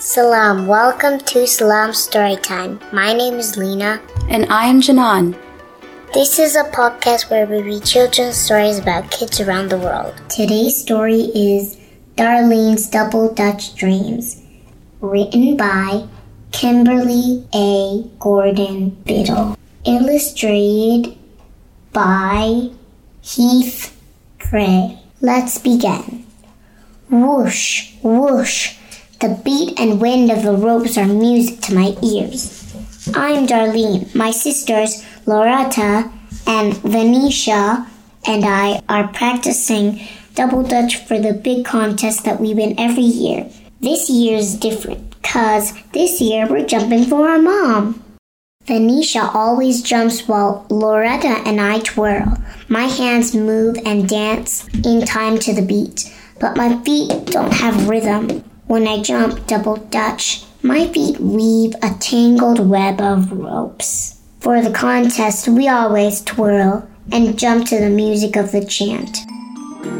Salam, welcome to Salam Storytime. My name is Lena. And I am Janan. This is a podcast where we read children's stories about kids around the world. Today's story is Darlene's Double Dutch Dreams, written by Kimberly A. Gordon Biddle, illustrated by Heath Gray. Let's begin. Whoosh, whoosh. The beat and wind of the ropes are music to my ears. I'm Darlene. My sisters, Loretta and Venetia, and I are practicing double dutch for the big contest that we win every year. This year is different, cause this year we're jumping for our mom. Venetia always jumps while Loretta and I twirl. My hands move and dance in time to the beat, but my feet don't have rhythm. When I jump double dutch, my feet weave a tangled web of ropes. For the contest, we always twirl and jump to the music of the chant.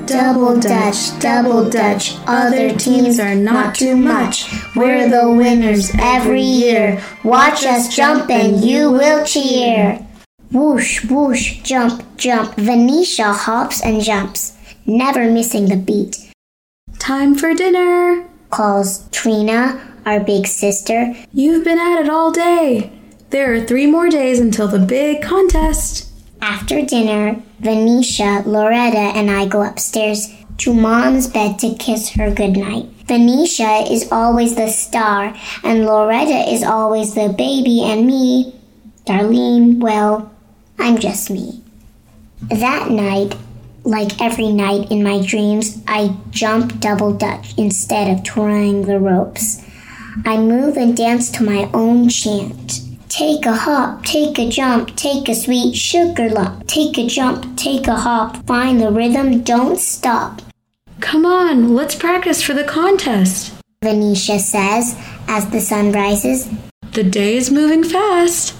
Double dutch, double dutch, other teams are not too much. We're the winners every year. Watch us jump and you will cheer. Whoosh, whoosh, jump, jump. Venetia hops and jumps, never missing the beat. Time for dinner, calls Trina, our big sister. You've been at it all day. There are three more days until the big contest. After dinner, Venetia, Loretta, and I go upstairs to Mom's bed to kiss her goodnight. Venetia is always the star, and Loretta is always the baby, and me, Darlene, well, I'm just me. That night, like every night in my dreams, I jump double dutch instead of twirling the ropes. I move and dance to my own chant. Take a hop, take a jump, take a sweet sugar lump. Take a jump, take a hop, find the rhythm, don't stop. Come on, let's practice for the contest, Venetia says as the sun rises. The day is moving fast.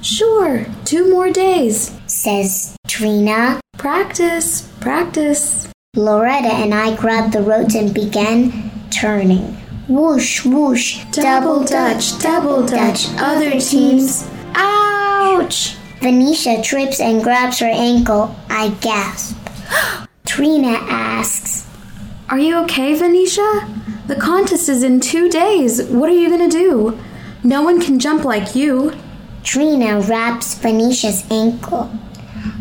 Sure, two more days, says Trina. Practice, practice. Loretta and I grabbed the ropes and began turning. Whoosh, whoosh, double, dutch, double dutch, other teams. Ouch! Venetia trips and grabs her ankle. I gasp. Trina asks, Are you okay, Venetia? The contest is in two days. What are you gonna do? No one can jump like you. Trina wraps Venetia's ankle.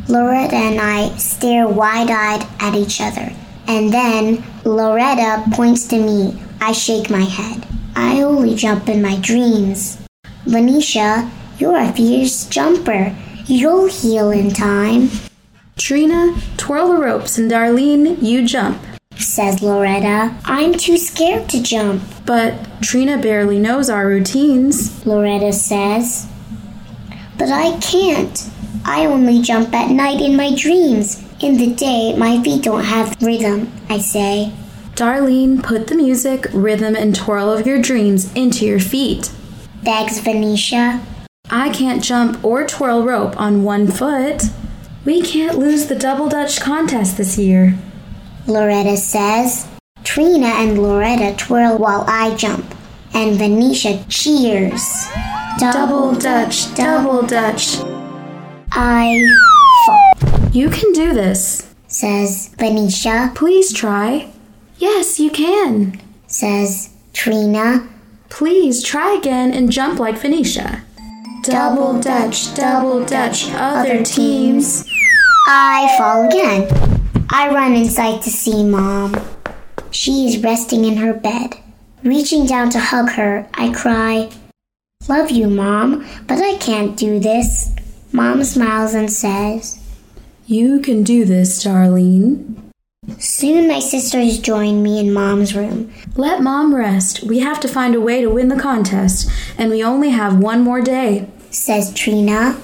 Loretta and I stare wide eyed at each other. And then Loretta points to me. I shake my head. I only jump in my dreams. Venetia, you're a fierce jumper. You'll heal in time. Trina, twirl the ropes and Darlene, you jump. Says Loretta. I'm too scared to jump. But Trina barely knows our routines. Loretta says. But I can't. I only jump at night in my dreams. In the day, my feet don't have rhythm, I say. Darlene, put the music, rhythm, and twirl of your dreams into your feet. Begs Venetia. I can't jump or twirl rope on one foot. We can't lose the double dutch contest this year. Loretta says. Trina and Loretta twirl while I jump, and Venetia cheers. Double, dutch, double dutch. I fall. You can do this, says Venetia. Please try. Yes, you can, says Trina. Please try again and jump like Venetia. Double dutch, double dutch, other teams. I fall again. I run inside to see Mom. She is resting in her bed. Reaching down to hug her, I cry, Love you, Mom, but I can't do this. Mom smiles and says, You can do this, Darlene. Soon my sisters join me in Mom's room. Let Mom rest. We have to find a way to win the contest, and we only have one more day, says Trina.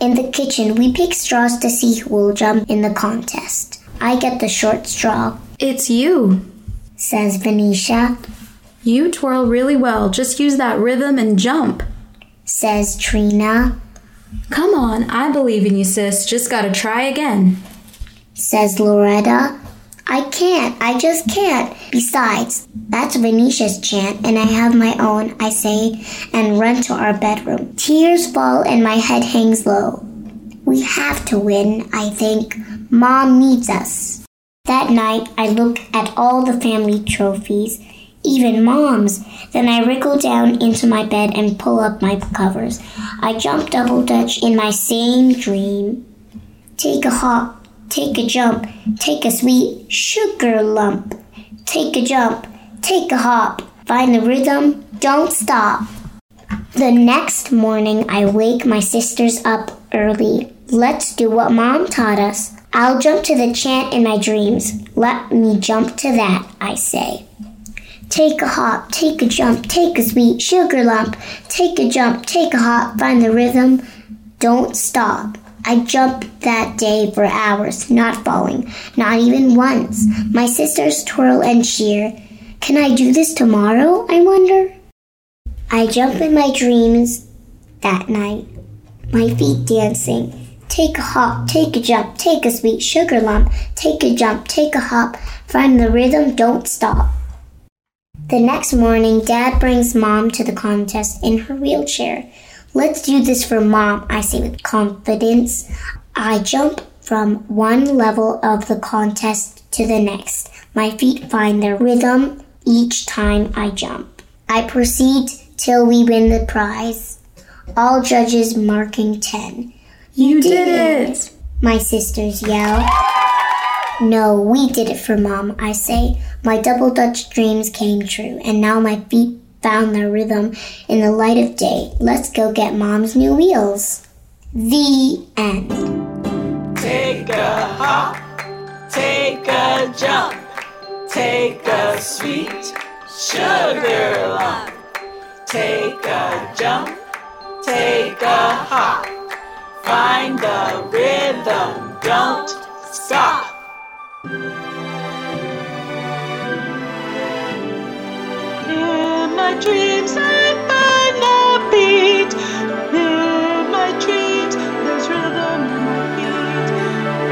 In the kitchen, we pick straws to see who will jump in the contest. I get the short straw. It's you, says Venetia. You twirl really well. Just use that rhythm and jump, says Trina. Come on, I believe in you, sis. Just gotta try again, says Loretta. I can't. I just can't. Besides, that's Venetia's chant, and I have my own, I say, and run to our bedroom. Tears fall and my head hangs low. We have to win, I think. Mom needs us. That night, I look at all the family trophies, even Mom's. Then I wriggle down into my bed and pull up my covers. I jump double dutch in my same dream. Take a hop, take a jump, take a sweet sugar lump. Take a jump, take a hop, find the rhythm, don't stop. The next morning, I wake my sisters up early. Let's do what mom taught us. I'll jump to the chant in my dreams. Let me jump to that, I say. Take a hop, take a jump, take a sweet sugar lump. Take a jump, take a hop, find the rhythm, don't stop. I jumped that day for hours, not falling, not even once. My sisters twirl and cheer. Can I do this tomorrow? I wonder. I jump in my dreams that night, my feet dancing. Take a hop, take a jump, take a sweet sugar lump. Take a jump, take a hop, find the rhythm, don't stop. The next morning, Dad brings Mom to the contest in her wheelchair. Let's do this for mom, I say with confidence. I jump from one level of the contest to the next. My feet find their rhythm each time I jump. I proceed till we win the prize. All judges marking 10. You, did, it! My sisters yell. No, we did it for mom, I say. My double Dutch dreams came true, and now my feet found their rhythm in the light of day. Let's go get mom's new wheels. The end. Take a hop, take a jump, take a sweet sugar lump. Take a jump, take a hop, find the rhythm, don't stop. In my dreams I find the beat. In my dreams there's rhythm in my feet.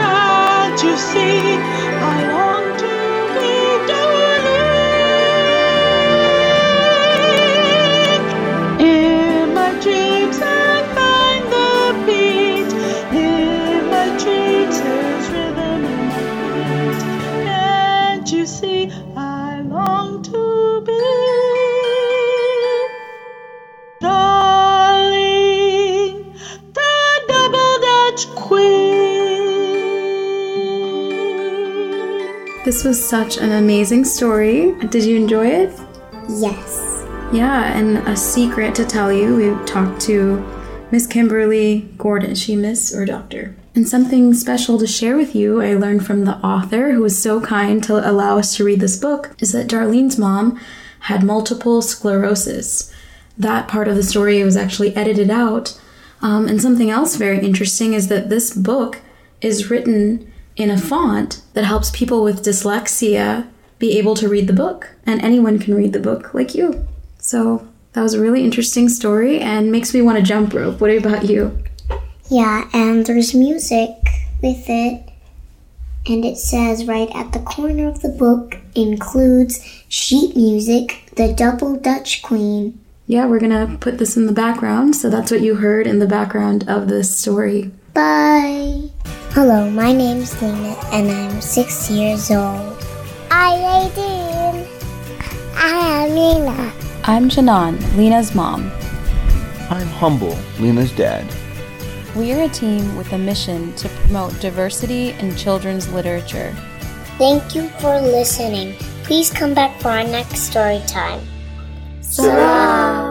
Can't you see? Double Dutch queen. This was such an amazing story. Did you enjoy it? Yes. Yeah, and a secret to tell you, we talked to Miss Kimberly Gordon. Is she Miss or Doctor? And something special to share with you, I learned from the author, who was so kind to allow us to read this book, is that Darlene's mom had multiple sclerosis. That part of the story was actually edited out. Um, and something else very interesting is that this book is written in a font that helps people with dyslexia be able to read the book. And anyone can read the book like you. So that was a really interesting story and makes me want to jump rope. What about you? Yeah, and there's music with it. And it says right at the corner of the book includes sheet music, the double Dutch queen. Yeah, we're gonna put this in the background. So that's what you heard in the background of this story. Bye. Hello, my name's Lena and I'm six years old. I 18. I am Lena. I'm Janan, Lena's mom. I'm Humble, Lena's dad. We are a team with a mission to promote diversity in children's literature. Thank you for listening. Please come back for our next story time. Salam.